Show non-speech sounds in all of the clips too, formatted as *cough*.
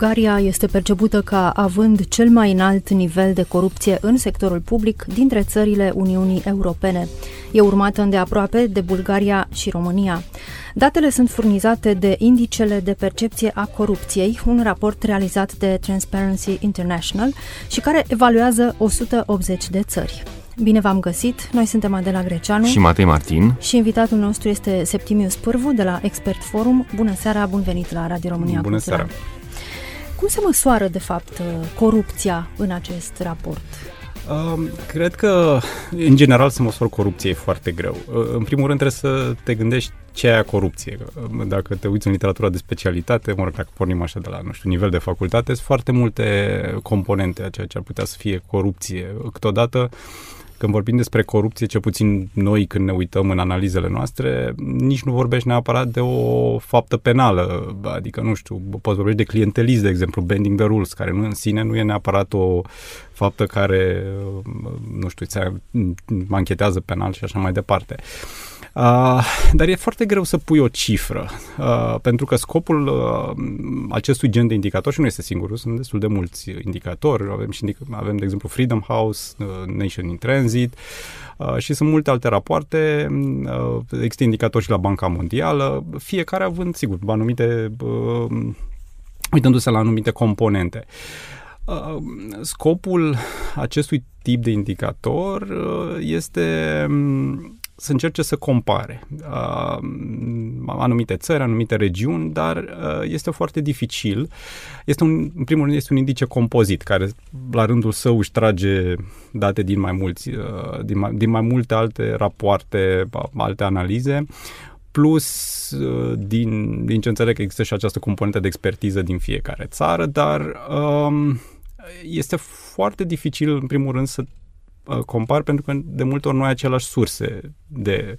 Ungaria este percepută ca având cel mai înalt nivel de corupție în sectorul public dintre țările Uniunii Europene. E urmată îndeaproape de Bulgaria și România. Datele sunt furnizate de Indicele de Percepție a Corupției, un raport realizat de Transparency International și care evaluează 180 de țări. Bine v-am găsit! Noi suntem Adela Greceanu și Matei Martin și invitatul nostru este Septimius Pârvu de la Expert Forum. Bună seara, bun venit la Radio România Bună Cultural. seara! Cum se măsoară, de fapt, corupția în acest raport? Uh, cred că, în general, să măsori corupție e foarte greu. Uh, în primul rând, trebuie să te gândești ce e corupție. Uh, dacă te uiți în literatura de specialitate, mă rog, dacă pornim așa de la, nu știu, nivel de facultate, sunt foarte multe componente a ceea ce ar putea să fie corupție. Câteodată, când vorbim despre corupție, ce puțin noi când ne uităm în analizele noastre, nici nu vorbești neapărat de o faptă penală, adică, nu știu, poți vorbești de clientelism, de exemplu, bending the rules, care nu în sine nu e neapărat o faptă care, nu știu, ți anchetează penal și așa mai departe. Uh, dar e foarte greu să pui o cifră, uh, pentru că scopul uh, acestui gen de indicator, și nu este singurul, sunt destul de mulți indicatori, avem, și, avem de exemplu Freedom House, uh, Nation in Transit uh, și sunt multe alte rapoarte, uh, există indicatori și la Banca Mondială, fiecare având, sigur, anumite, uh, uitându-se la anumite componente. Uh, scopul acestui tip de indicator uh, este să încerce să compare uh, anumite țări, anumite regiuni, dar uh, este foarte dificil. Este un, în primul rând este un indice compozit care la rândul său își trage date din mai mulți, uh, din, mai, din mai multe alte rapoarte, alte analize plus uh, din, din ce înțeleg că există și această componentă de expertiză din fiecare țară, dar um, este foarte dificil în primul rând să Uh, compar pentru că de multe ori nu ai aceleași surse de...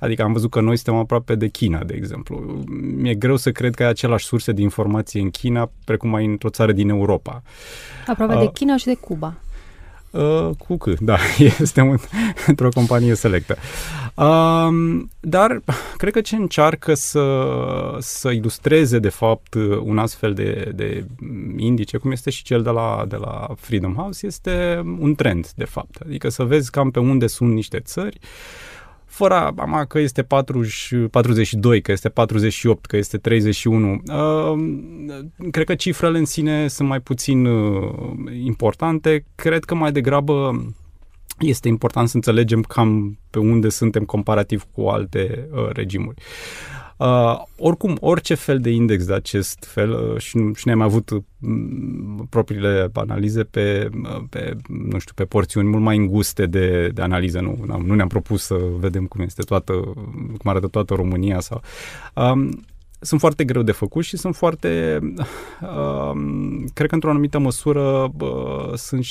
Adică am văzut că noi suntem aproape de China, de exemplu. Mi-e greu să cred că ai aceleași surse de informație în China precum ai într-o țară din Europa. Aproape uh, de China și de Cuba. Uh, cu cât, da, *laughs* este un, într-o companie selectă. Uh, dar cred că ce încearcă să, să ilustreze, de fapt, un astfel de, de indice, cum este și cel de la, de la Freedom House, este un trend, de fapt. Adică să vezi cam pe unde sunt niște țări, uh, fără ama că este 40, 42, că este 48, că este 31. Uh, cred că cifrele în sine sunt mai puțin uh, importante. Cred că mai degrabă este important să înțelegem cam pe unde suntem comparativ cu alte uh, regimuri. Uh, oricum, orice fel de index de acest fel, uh, și, și ne-am avut uh, propriile analize pe, uh, pe, nu știu, pe porțiuni mult mai înguste de, de analiză. Nu, nu ne-am propus să vedem cum este toată, cum arată toată România sau... Um, sunt foarte greu de făcut și sunt foarte, uh, cred că într-o anumită măsură uh, sunt,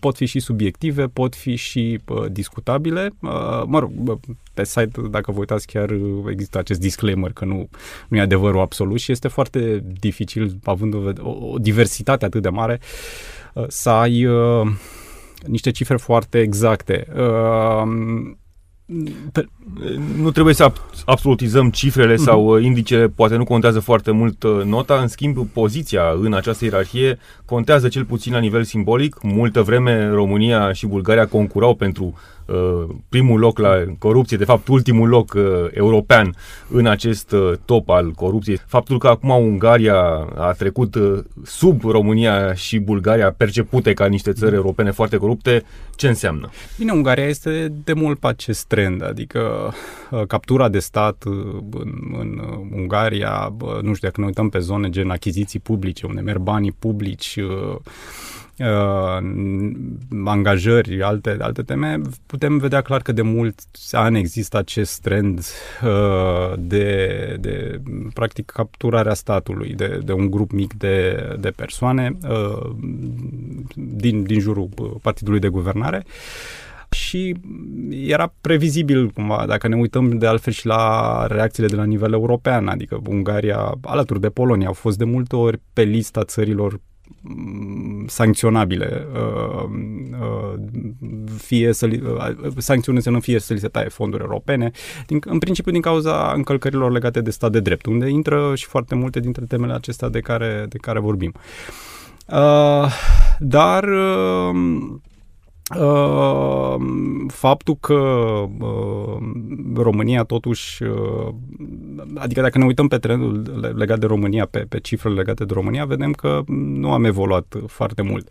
pot fi și subiective, pot fi și uh, discutabile. Uh, mă rog, pe site, dacă vă uitați, chiar există acest disclaimer că nu, nu e adevărul absolut și este foarte dificil, având o, o diversitate atât de mare, uh, să ai uh, niște cifre foarte exacte. Uh, nu trebuie să absolutizăm cifrele mm-hmm. sau uh, indicele, poate nu contează foarte mult uh, nota, în schimb poziția în această ierarhie contează cel puțin la nivel simbolic. Multă vreme România și Bulgaria concurau pentru Uh, primul loc la corupție, de fapt ultimul loc uh, european în acest uh, top al corupției. Faptul că acum Ungaria a trecut uh, sub România și Bulgaria percepute ca niște țări europene foarte corupte, ce înseamnă? Bine, Ungaria este de mult pe acest trend, adică uh, captura de stat uh, în, în Ungaria, nu știu, dacă ne uităm pe zone gen achiziții publice, unde merg banii publici, uh, angajări, alte, alte teme, putem vedea clar că de mulți ani există acest trend uh, de, de, practic, capturarea statului de, de un grup mic de, de persoane uh, din, din jurul partidului de guvernare și era previzibil cumva, dacă ne uităm de altfel și la reacțiile de la nivel european, adică Ungaria, alături de Polonia, au fost de multe ori pe lista țărilor sancționabile, uh, uh, fie să li, uh, sancțiuni înseamnă fie să li se taie fonduri europene, din, în principiu din cauza încălcărilor legate de stat de drept, unde intră și foarte multe dintre temele acestea de care, de care vorbim. Uh, dar uh, Uh, faptul că uh, România totuși, uh, adică dacă ne uităm pe trendul legat de România, pe, pe cifrele legate de România, vedem că nu am evoluat foarte mult.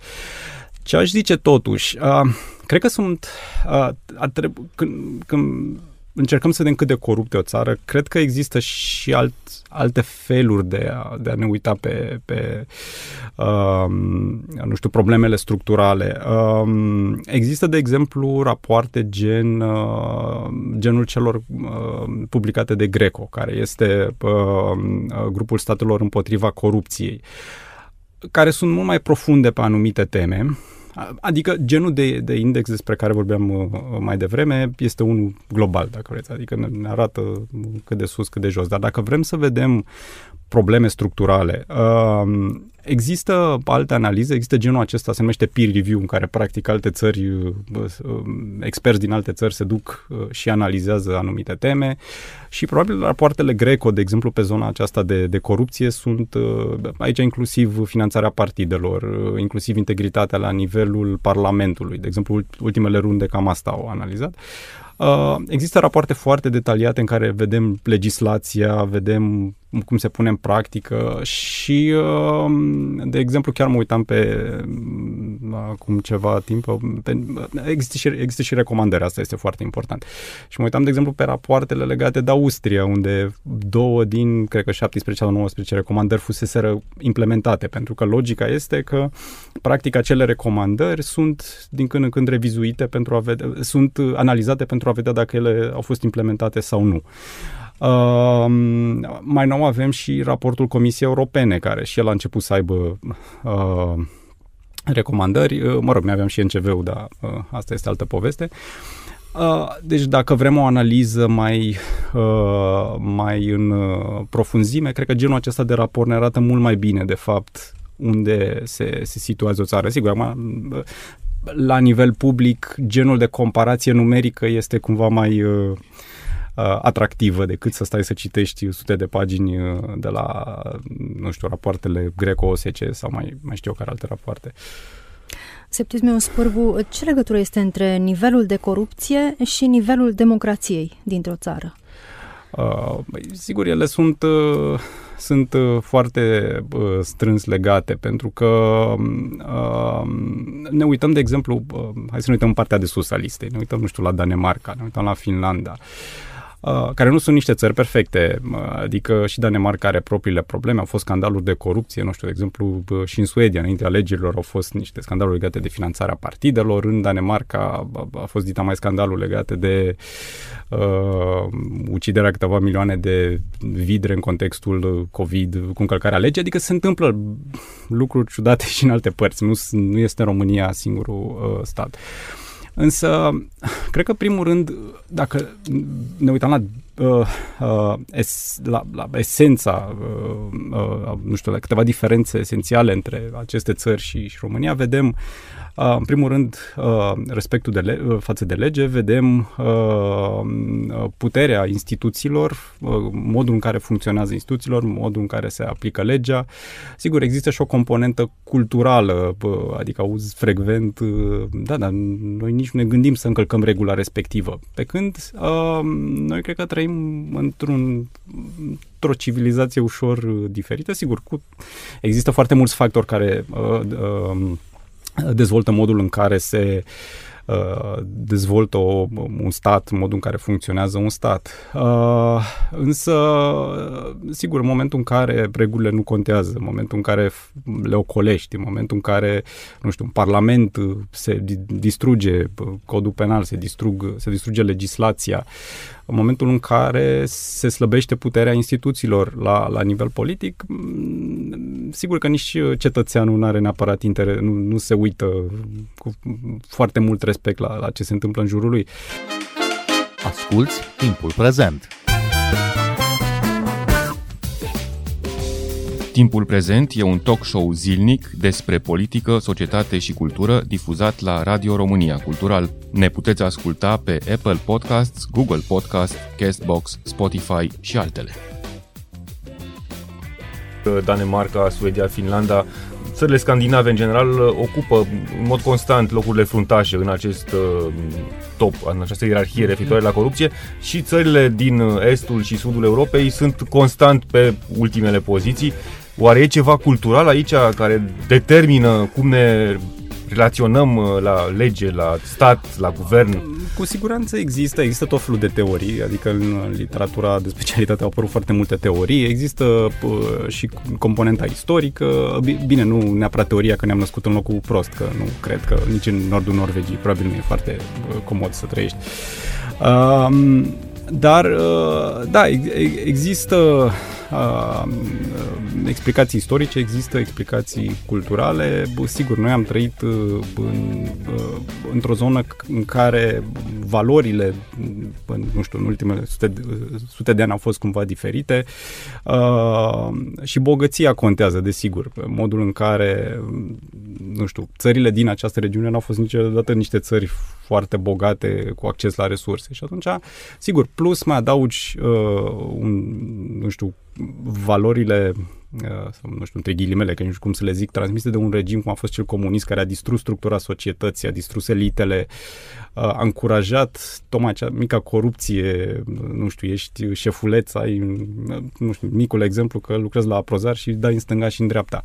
Ce aș zice totuși, uh, cred că sunt, uh, trebui, când, când încercăm să vedem cât de corupte o țară, cred că există și alt, alte feluri de a, de a ne uita pe, pe uh, nu știu, problemele structurale. Uh, există, de exemplu, rapoarte gen, uh, genul celor uh, publicate de Greco, care este uh, grupul statelor împotriva corupției, care sunt mult mai profunde pe anumite teme Adică genul de, de index despre care vorbeam uh, mai devreme este unul global, dacă vreți, adică ne arată cât de sus, cât de jos. Dar dacă vrem să vedem probleme structurale. Uh, există alte analize, există genul acesta, se numește peer review, în care practic alte țări, uh, experți din alte țări se duc uh, și analizează anumite teme și probabil rapoartele Greco, de exemplu, pe zona aceasta de, de corupție sunt aici inclusiv finanțarea partidelor, inclusiv integritatea la nivelul Parlamentului. De exemplu, ultimele runde cam asta au analizat. Uh, există rapoarte foarte detaliate în care vedem legislația, vedem cum se pune în practică și, uh, de exemplu, chiar mă uitam pe acum ceva timp, pe, există, și, există și recomandări, asta este foarte important. Și mă uitam, de exemplu, pe rapoartele legate de Austria, unde două din, cred că 17 sau 19 recomandări fuseseră implementate, pentru că logica este că, practic, acele recomandări sunt din când în când revizuite pentru a vedea, sunt analizate pentru a vedea dacă ele au fost implementate sau nu. Uh, mai nou avem și raportul Comisiei Europene, care și el a început să aibă uh, recomandări. Uh, mă rog, mai aveam și NCV-ul, dar uh, asta este altă poveste. Uh, deci dacă vrem o analiză mai, uh, mai în uh, profunzime, cred că genul acesta de raport ne arată mult mai bine, de fapt, unde se, se situează o țară. Sigur, acum, la nivel public, genul de comparație numerică este cumva mai uh, uh, atractivă decât să stai să citești sute de pagini uh, de la, nu știu, rapoartele Greco-OSCE sau mai, mai știu eu care alte rapoarte. Septismiu Spârbu, ce legătură este între nivelul de corupție și nivelul democrației dintr-o țară? Uh, sigur, ele sunt, uh, sunt uh, foarte uh, strâns legate, pentru că uh, ne uităm, de exemplu, uh, hai să ne uităm în partea de sus a listei, ne uităm, nu știu, la Danemarca, ne uităm la Finlanda. Uh, Uh, care nu sunt niște țări perfecte, uh, adică și Danemarca are propriile probleme, au fost scandaluri de corupție, nu știu, de exemplu, uh, și în Suedia, înainte alegerilor, au fost niște scandaluri legate de finanțarea partidelor, în Danemarca a fost dita mai scandalul legate de uh, uciderea câteva milioane de vidre în contextul COVID cu încălcarea legii, adică se întâmplă lucruri ciudate *laughs* și în alte părți, nu, nu este România singurul uh, stat. Uh, Însă, cred că, primul rând, dacă ne uităm la, uh, uh, es, la, la esența, uh, uh, nu știu, la câteva diferențe esențiale între aceste țări și, și România, vedem în primul rând, respectul de le- față de lege, vedem puterea instituțiilor, modul în care funcționează instituțiilor, modul în care se aplică legea. Sigur, există și o componentă culturală, adică auzi frecvent, da, dar noi nici nu ne gândim să încălcăm regula respectivă. Pe când noi cred că trăim într-un într-o civilizație ușor diferită, sigur, cu, există foarte mulți factori care uh, uh, dezvoltă modul în care se uh, dezvoltă o, un stat, modul în care funcționează un stat. Uh, însă, sigur, în momentul în care regulile nu contează, în momentul în care le ocolești, în momentul în care, nu știu, un parlament se distruge codul penal, se, distrug, se distruge legislația, în momentul în care se slăbește puterea instituțiilor la, la nivel politic, mm, sigur că nici cetățeanul nu are neapărat interes, nu, nu se uită cu foarte mult respect la, la ce se întâmplă în jurul lui. Asculți timpul prezent! Timpul prezent e un talk show zilnic despre politică, societate și cultură difuzat la Radio România Cultural. Ne puteți asculta pe Apple Podcasts, Google Podcasts, Castbox, Spotify și altele. Danemarca, Suedia, Finlanda, țările scandinave în general ocupă în mod constant locurile fruntașe în acest uh, top, în această ierarhie referitoare la corupție și țările din estul și sudul Europei sunt constant pe ultimele poziții. Oare e ceva cultural aici care determină cum ne relaționăm uh, la lege, la stat, la guvern? Cu siguranță există, există tot felul de teorii, adică în literatura de specialitate au apărut foarte multe teorii, există uh, și componenta istorică, bine, nu neapărat teoria că ne-am născut în locul prost, că nu cred că nici în nordul Norvegiei probabil nu e foarte uh, comod să trăiești. Uh, dar, uh, da, există uh, explicații istorice, există explicații culturale. Sigur, noi am trăit uh, în, într-o zonă în care valorile, nu știu, în ultimele sute, sute de ani au fost cumva diferite și bogăția contează, desigur. Modul în care, nu știu, țările din această regiune nu au fost niciodată niște țări foarte bogate cu acces la resurse și atunci, sigur, plus mai adaugi uh, un, nu știu, valorile uh, sau, nu știu, între ghilimele, că nu știu cum să le zic, transmise de un regim cum a fost cel comunist, care a distrus structura societății, a distrus elitele, uh, a încurajat tocmai acea mica corupție, nu știu, ești șefuleț, ai, nu știu, micul exemplu că lucrezi la aprozar și dai în stânga și în dreapta.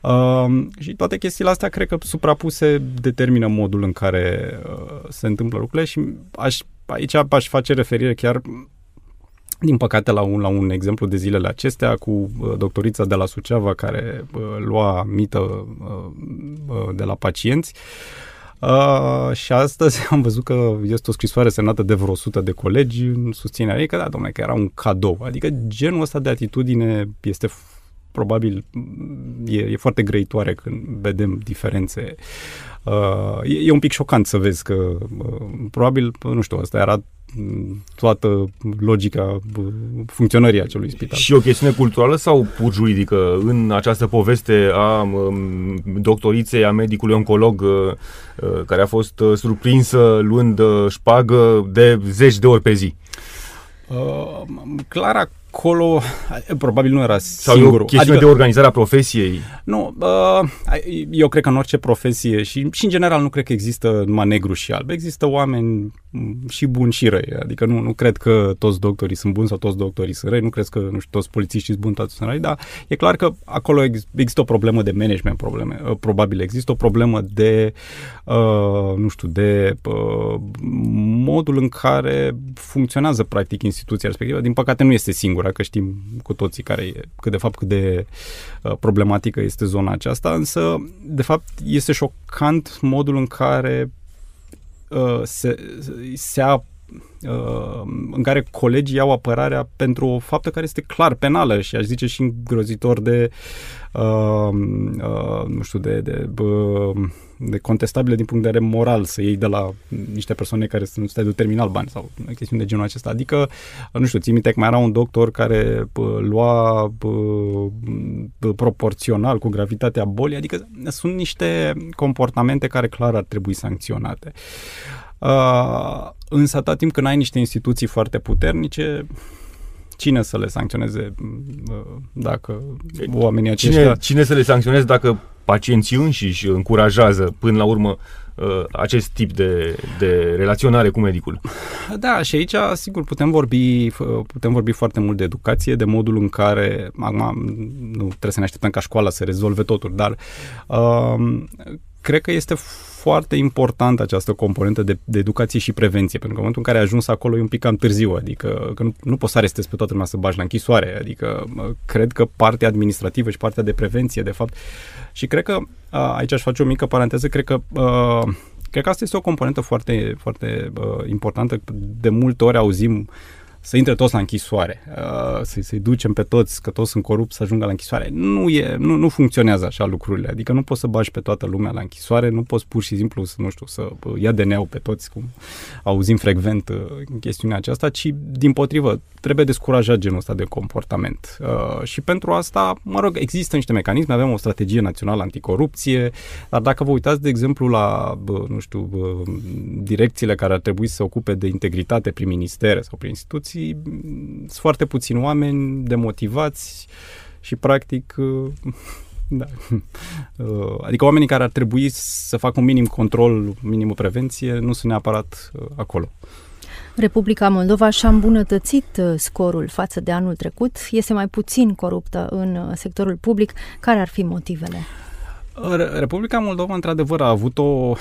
Uh, și toate chestiile astea cred că suprapuse determină modul în care uh, se întâmplă lucrurile și aș, aici aș face referire chiar din păcate la un, la un exemplu de zilele acestea cu uh, doctorița de la Suceava care uh, lua mită uh, uh, de la pacienți Uh, și astăzi *laughs* am văzut că este o scrisoare semnată de vreo 100 de colegi în susținerea ei că da, domnule, că era un cadou. Adică genul ăsta de atitudine este probabil e, e foarte grăitoare când vedem diferențe. Uh, e, e un pic șocant să vezi că uh, probabil, nu știu, asta era toată logica funcționării acelui spital. Și o chestiune culturală sau pur juridică în această poveste a um, doctoriței, a medicului oncolog uh, uh, care a fost uh, surprinsă luând șpagă de zeci de ori pe zi? Uh, clar, acolo probabil nu era Sau singurul. Sau chestiune adică, de organizare a profesiei? Nu, uh, eu cred că în orice profesie și, și în general nu cred că există numai negru și alb. Există oameni și buni și răi. Adică nu, nu cred că toți doctorii sunt buni sau toți doctorii sunt răi. Nu cred că nu știu, toți polițiștii sunt buni, toți sunt răi, dar e clar că acolo există o problemă de management, probleme. Uh, probabil există o problemă de, uh, nu știu, de uh, modul în care funcționează practic instituția respectivă. Din păcate nu este singur singura, că știm cu toții care e, că de fapt cât de uh, problematică este zona aceasta, însă de fapt este șocant modul în care uh, se, se a uh, în care colegii iau apărarea pentru o faptă care este clar penală și aș zice și îngrozitor de uh, uh, nu știu, de, de uh, de contestabile din punct de vedere moral să iei de la niște persoane care sunt stadiu terminal bani sau chestiuni de genul acesta. Adică, nu știu, ții minte că mai era un doctor care pă, lua pă, pă, proporțional cu gravitatea bolii, adică sunt niște comportamente care clar ar trebui sancționate. Uh, însă atât timp când ai niște instituții foarte puternice, cine să le sancționeze dacă oamenii aceștia... Cine, cine să le sancționeze dacă pacienții înșiși încurajează până la urmă uh, acest tip de, de relaționare cu medicul. Da, și aici, sigur, putem vorbi, putem vorbi foarte mult de educație, de modul în care, acum nu trebuie să ne așteptăm ca școala să rezolve totul, dar uh, cred că este foarte importantă această componentă de, de educație și prevenție, pentru că în momentul în care ai ajuns acolo e un pic cam târziu, adică că nu, nu poți să arestezi pe toată lumea să bagi la închisoare, adică cred că partea administrativă și partea de prevenție, de fapt, și cred că, aici aș face o mică paranteză, cred că Cred că asta este o componentă foarte, foarte uh, importantă. De multe ori auzim să intre toți la închisoare, uh, să, să-i ducem pe toți, că toți sunt corupți, să ajungă la închisoare. Nu, e, nu, nu funcționează așa lucrurile. Adică nu poți să bagi pe toată lumea la închisoare, nu poți pur și simplu să, nu știu, să ia de neu pe toți, cum auzim frecvent în chestiunea aceasta, ci din potrivă, trebuie descurajat genul ăsta de comportament. Uh, și pentru asta, mă rog, există niște mecanisme, avem o strategie națională anticorupție, dar dacă vă uitați, de exemplu, la, bă, nu știu, bă, direcțiile care ar trebui să se ocupe de integritate prin ministere sau prin instituții, sunt foarte puțini oameni demotivați și, practic, uh, *laughs* da. Uh, adică oamenii care ar trebui să facă un minim control, minimă prevenție, nu sunt neapărat acolo. Republica Moldova și-a îmbunătățit uh, scorul față de anul trecut, este mai puțin coruptă în uh, sectorul public. Care ar fi motivele? Republica Moldova, într-adevăr, a avut o, uh,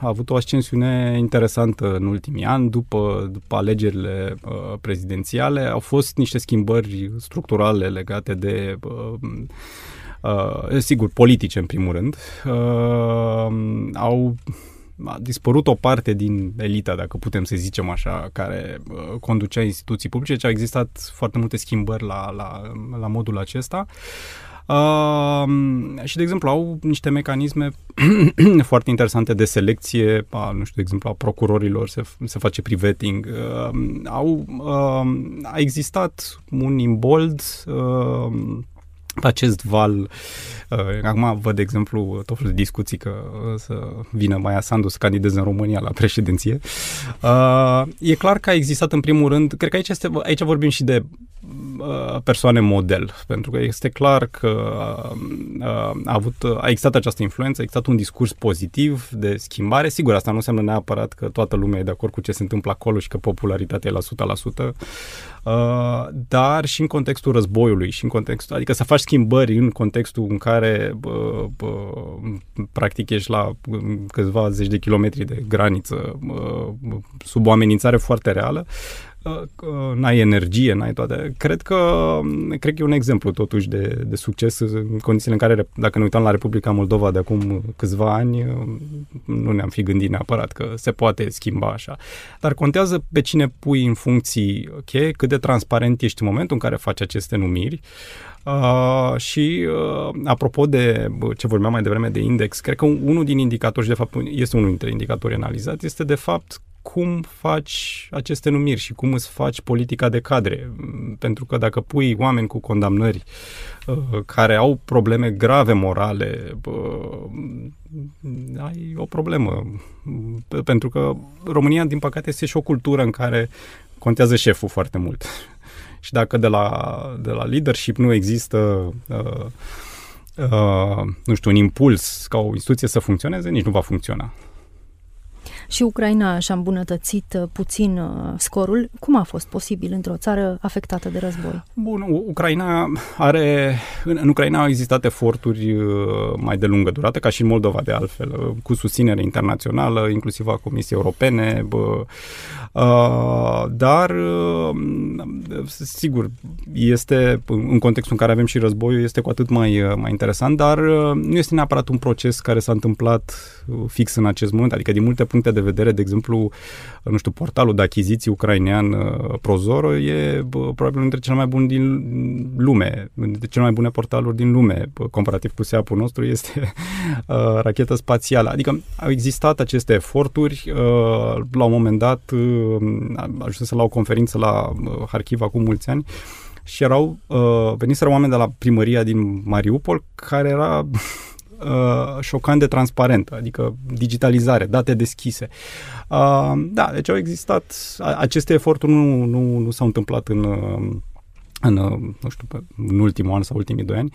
a avut o ascensiune interesantă în ultimii ani, după, după alegerile prezidențiale. Au fost niște schimbări structurale legate de Uh, sigur, politice în primul rând, uh, au a dispărut o parte din elita, dacă putem să zicem așa, care uh, conducea instituții publice, ce au existat foarte multe schimbări la, la, la modul acesta. Uh, și, de exemplu, au niște mecanisme *clears throat* foarte interesante de selecție, a, nu știu, de exemplu, a procurorilor, se, se face priveting. Uh, au, uh, a existat un imbold uh, acest val. Uh, acum văd, de exemplu, tot felul de discuții că uh, să vină Maia Sandu să candideze în România la președinție. Uh, e clar că a existat în primul rând, cred că aici, este, aici vorbim și de persoane model, pentru că este clar că a, avut, a existat această influență, a existat un discurs pozitiv de schimbare. Sigur, asta nu înseamnă neapărat că toată lumea e de acord cu ce se întâmplă acolo și că popularitatea e la 100%, Uh, dar și în contextul războiului și în contextul, adică să faci schimbări în contextul în care uh, uh, practic ești la câțiva zeci de kilometri de graniță uh, sub o amenințare foarte reală, n-ai energie, n-ai toate. Cred că, cred că e un exemplu totuși de, de succes în condițiile în care, dacă ne uitam la Republica Moldova de acum câțiva ani, nu ne-am fi gândit neapărat că se poate schimba așa. Dar contează pe cine pui în funcții cheie, cât de transparent ești în momentul în care faci aceste numiri. Uh, și uh, apropo de ce vorbeam mai devreme de index, cred că unul din indicatori, și de fapt este unul dintre indicatorii analizați, este de fapt cum faci aceste numiri și cum îți faci politica de cadre. Pentru că dacă pui oameni cu condamnări uh, care au probleme grave morale, uh, ai o problemă. Pentru că România, din păcate, este și o cultură în care contează șeful foarte mult. *laughs* și dacă de la, de la leadership nu există uh, uh, nu știu, un impuls ca o instituție să funcționeze, nici nu va funcționa. Și Ucraina și-a îmbunătățit uh, puțin uh, scorul. Cum a fost posibil într-o țară afectată de război? Bun, Ucraina are... În Ucraina au existat eforturi uh, mai de lungă durată, ca și în Moldova de altfel, cu susținere internațională, inclusiv a Comisiei Europene, bă, dar sigur, este în contextul în care avem și războiul, este cu atât mai, mai interesant, dar nu este neapărat un proces care s-a întâmplat fix în acest moment, adică din multe puncte de vedere, de exemplu, nu știu, portalul de achiziții ucrainean uh, Prozoro e probabil unul dintre cele mai bune din lume, dintre cele mai bune portaluri din lume, comparativ cu SEAP-ul nostru, *laughs* este uh, rachetă spațială. Adică au existat aceste eforturi, uh, la un moment dat ajunsese la o conferință la Harkiv acum mulți ani, și erau, uh, veniseră oameni de la primăria din Mariupol care era *laughs* uh, șocant de transparentă, adică digitalizare, date deschise. Uh, da, deci au existat, aceste eforturi nu, nu, nu s-au întâmplat în, uh, în, uh, nu știu, în ultimul an sau ultimii doi ani.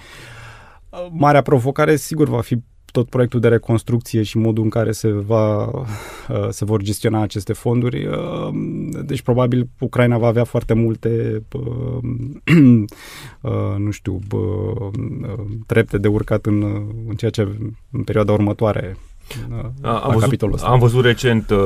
Uh, marea provocare, sigur, va fi tot proiectul de reconstrucție și modul în care se, va, *laughs* uh, se vor gestiona aceste fonduri. Uh, deci probabil Ucraina va avea foarte multe uh, *clears throat* nu știu trepte de urcat în, în ceea ce în perioada următoare a, am, văzut, ăsta. am văzut recent uh,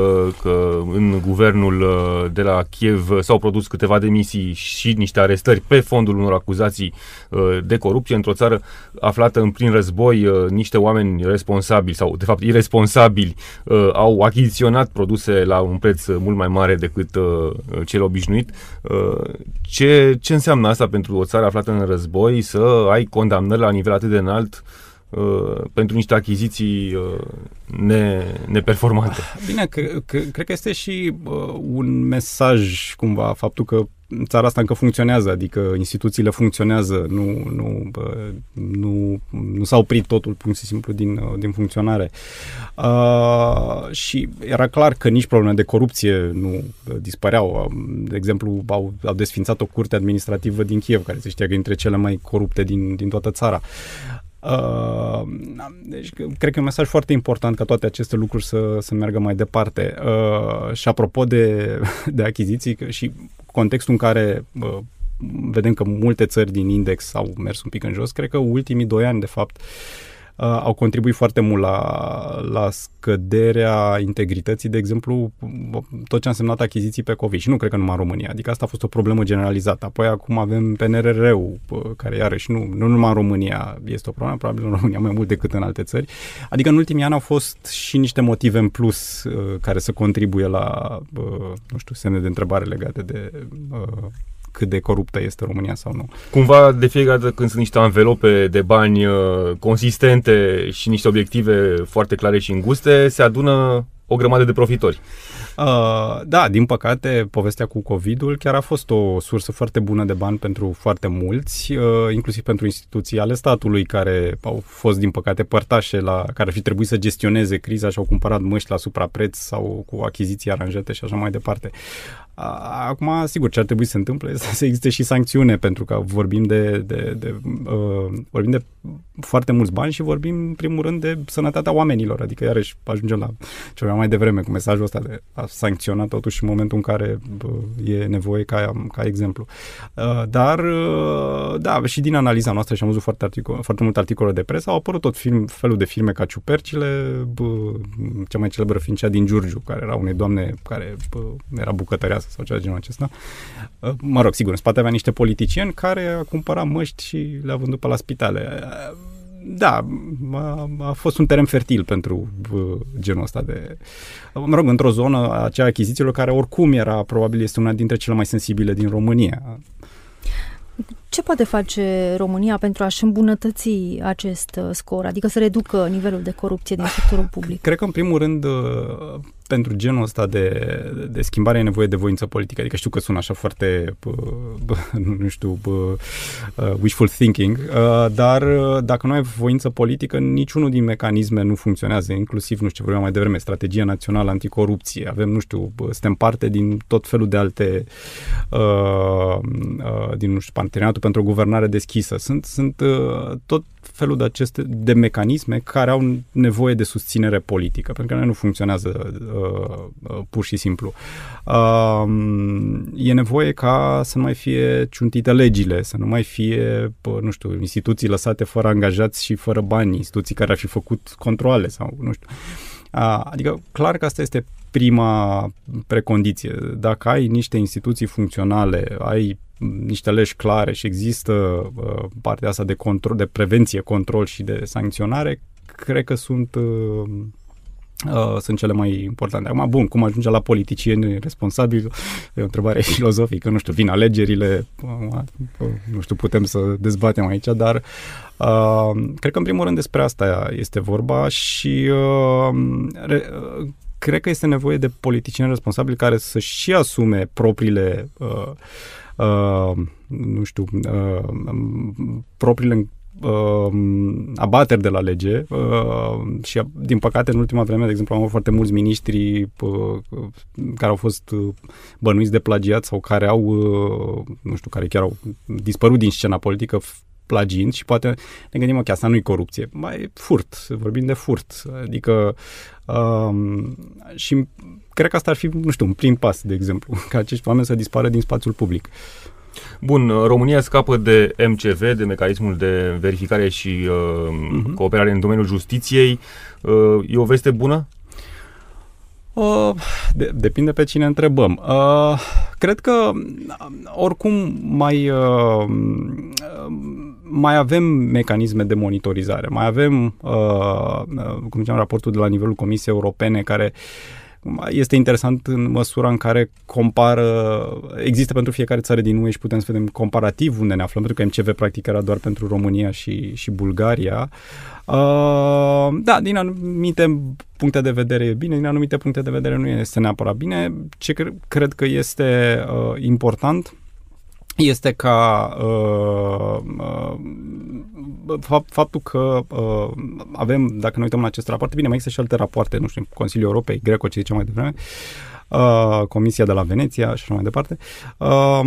că în guvernul uh, de la Kiev s-au produs câteva demisii și niște arestări pe fondul unor acuzații uh, de corupție într-o țară aflată în plin război. Uh, niște oameni responsabili sau, de fapt, irresponsabili uh, au achiziționat produse la un preț mult mai mare decât uh, cel obișnuit. Uh, ce, ce înseamnă asta pentru o țară aflată în război să ai condamnări la nivel atât de înalt uh, Uh, pentru niște achiziții uh, ne, neperformante. Bine, că, că, cred că este și uh, un mesaj cumva faptul că țara asta încă funcționează, adică instituțiile funcționează, nu, nu, bă, nu, nu s-a oprit totul pur și simplu din, uh, din funcționare. Uh, și era clar că nici probleme de corupție nu dispăreau. De exemplu, au, au desfințat o curte administrativă din Kiev, care se știa că e între cele mai corupte din, din toată țara. Uh, deci, cred că e un mesaj foarte important ca toate aceste lucruri să, să meargă mai departe. Uh, și apropo de, *laughs* de achiziții și contextul în care uh, vedem că multe țări din index au mers un pic în jos, cred că ultimii doi ani, de fapt, uh, uh, au contribuit foarte mult la, la scăderea integrității, de exemplu, tot ce a însemnat achiziții pe COVID și nu cred că numai în România, adică asta a fost o problemă generalizată. Apoi acum avem PNRR-ul, care iarăși nu, nu numai în România este o problemă, probabil în România mai mult decât în alte țări. Adică în ultimii ani au fost și niște motive în plus uh, care să contribuie la, uh, nu știu, semne de întrebare legate de uh, cât de coruptă este România sau nu. Cumva de fiecare dată când sunt niște anvelope de bani uh, consistente și niște obiective foarte clare și înguste, se adună o grămadă de profitori. Uh, da, din păcate, povestea cu COVID-ul chiar a fost o sursă foarte bună de bani pentru foarte mulți, uh, inclusiv pentru instituții ale statului care au fost, din păcate, părtașe la care ar fi trebuit să gestioneze criza și au cumpărat măști la suprapreț sau cu achiziții aranjate și așa mai departe. Acum, sigur, ce ar trebui să se întâmple este să existe și sancțiune, pentru că vorbim de, de, de, uh, vorbim de foarte mulți bani și vorbim, în primul rând, de sănătatea oamenilor. Adică, iarăși, ajungem la ceva mai devreme cu mesajul ăsta de a sancționa totuși în momentul în care uh, e nevoie ca, ca exemplu. Uh, dar, uh, da, și din analiza noastră și am văzut foarte, articol, foarte multe articole de presă, au apărut tot film, felul de filme ca Ciupercile, bă, cea mai celebră fiind cea din Giurgiu, care era unei doamne care bă, era bucătăreasă sau ceva de genul acesta. Uh, mă rog, sigur, în spate avea niște politicieni care a cumpărat măști și le-a vândut pe la spitale. Uh, da, a, a fost un teren fertil pentru uh, genul ăsta de... Mă rog, într-o zonă acea achizițiilor care oricum era, probabil este una dintre cele mai sensibile din România. Ce poate face România pentru a-și îmbunătăți acest scor, adică să reducă nivelul de corupție din sectorul public? Cred că, în primul rând, pentru genul ăsta de, de schimbare e nevoie de voință politică. Adică știu că sună așa foarte, bă, bă, nu știu, bă, uh, wishful thinking, uh, dar uh, dacă nu ai voință politică, niciunul din mecanisme nu funcționează, inclusiv, nu știu, vorbeam mai devreme, strategia națională anticorupție. Avem, nu știu, bă, suntem parte din tot felul de alte, uh, uh, din, nu știu, parteneriatul pentru o guvernare deschisă. Sunt, sunt uh, tot felul de aceste de mecanisme care au nevoie de susținere politică, pentru că nu funcționează uh, uh, pur și simplu. Uh, e nevoie ca să nu mai fie ciuntite legile, să nu mai fie, pă, nu știu, instituții lăsate fără angajați și fără bani, instituții care ar fi făcut controle sau nu știu. Uh, adică, clar că asta este prima precondiție. Dacă ai niște instituții funcționale, ai niște legi clare și există uh, partea asta de control, de prevenție, control și de sancționare, cred că sunt uh, Uh, sunt cele mai importante. Acum, bun, cum ajunge la politicieni responsabili, e o întrebare *laughs* filozofică, nu știu, vin alegerile, uh, nu știu, putem să dezbatem aici, dar uh, cred că în primul rând despre asta este vorba și uh, re, uh, cred că este nevoie de politicieni responsabili care să și asume propriile uh, uh, nu știu, uh, propriile uh, abateri de la lege uh, și din păcate în ultima vreme, de exemplu, am avut foarte mulți miniștri uh, care au fost uh, bănuiți de plagiat sau care au, uh, nu știu, care chiar au dispărut din scena politică plagiind și poate ne gândim, că asta nu e corupție, mai furt, vorbim de furt, adică um, și cred că asta ar fi, nu știu, un prim pas, de exemplu, *laughs* ca acești oameni să dispară din spațiul public. Bun, România scapă de MCV, de mecanismul de verificare și uh, uh-huh. cooperare în domeniul justiției. Uh, e o veste bună? Uh, de, depinde pe cine întrebăm. Uh, cred că oricum mai, uh, mai avem mecanisme de monitorizare, mai avem, uh, cum ziceam, raportul de la nivelul Comisiei Europene care este interesant în măsura în care compară, există pentru fiecare țară din UE și putem să vedem comparativ unde ne aflăm, pentru că MCV practic era doar pentru România și, și Bulgaria. Uh, da, din anumite puncte de vedere e bine, din anumite puncte de vedere nu este neapărat bine. Ce cre- cred că este uh, important este ca uh, uh, faptul că uh, avem, dacă ne uităm la acest raport, bine, mai există și alte rapoarte, nu știu, Consiliul Europei, Greco, ce ziceam mai devreme, uh, Comisia de la Veneția și așa mai departe, uh,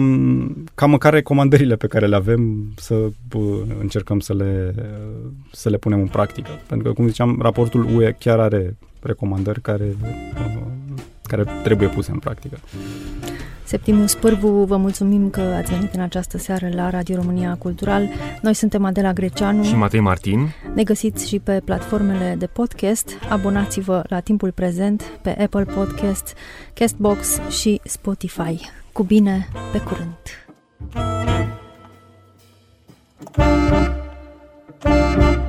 ca măcar recomandările pe care le avem să uh, încercăm să le, uh, să le punem în practică. Pentru că, cum ziceam, raportul UE chiar are recomandări care, uh, care trebuie puse în practică. Septimus Pârvu, vă mulțumim că ați venit în această seară la Radio România Cultural. Noi suntem Adela Greceanu și Matei Martin. Ne găsiți și pe platformele de podcast. Abonați-vă la timpul prezent pe Apple Podcast, Castbox și Spotify. Cu bine, pe curând! thank you